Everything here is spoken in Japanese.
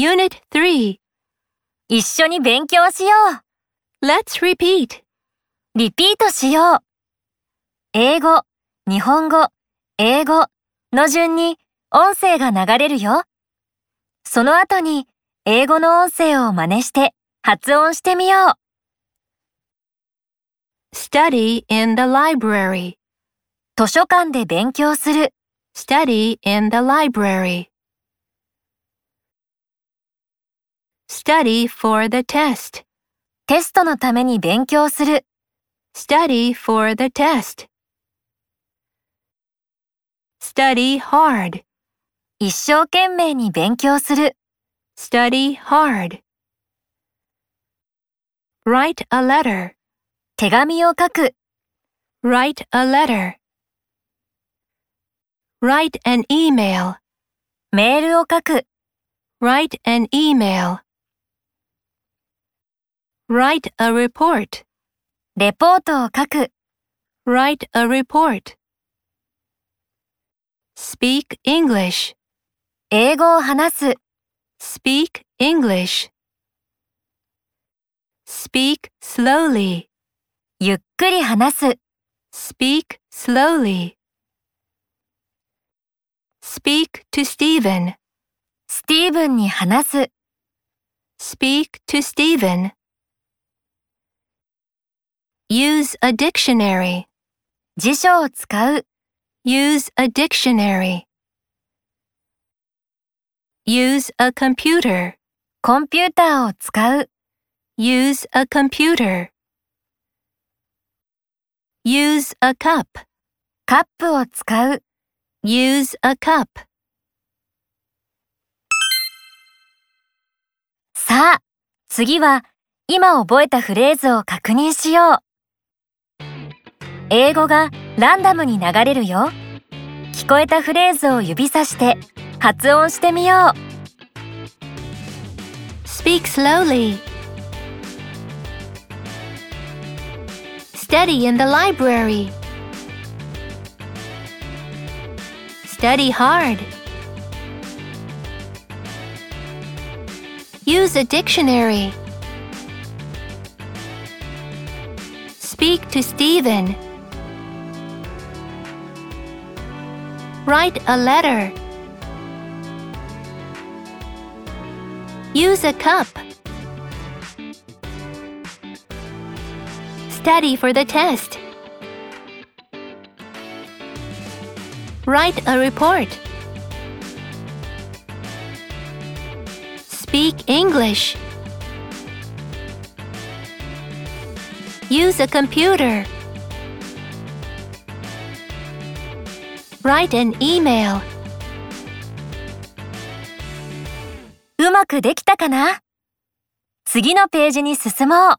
Unit 3. 一緒に勉強しよう。Let's repeat. リピートしよう。英語、日本語、英語の順に音声が流れるよ。その後に英語の音声を真似して発音してみよう。Study in the library. 図書館で勉強する。Study in the library. Study for the test. テストのために勉強する。Study for the test. Study hard. 一生懸命に勉強する。Study hard. Write a letter. 手紙を書く。Write a letter. Write an email. メールを書く。Write an email. Write a report. レポートを書く。 Write a report. Speak English. 英語を話す。 Speak English. Speak slowly. ゆっくり話す。 Speak slowly. Speak to Stephen. スティーブンに話す。 Speak to Stephen. Use a dictionary. 辞書を使う。Use a dictionary. Use a computer. コンピューターを使う。Use a computer. Use a cup. カップを使う。Use a cup. さあ、次は今覚えたフレーズを確認しよう。英語がランダムに流れるよ。聞こえたフレーズを指さして発音してみよう。Speak slowly. Study in the library. Study hard. Use a dictionary. Speak to Stephen. Write a letter. Use a cup. Study for the test. Write a report. Speak English. Use a computer. Write an email. うまくできたかな？次のページに進もう。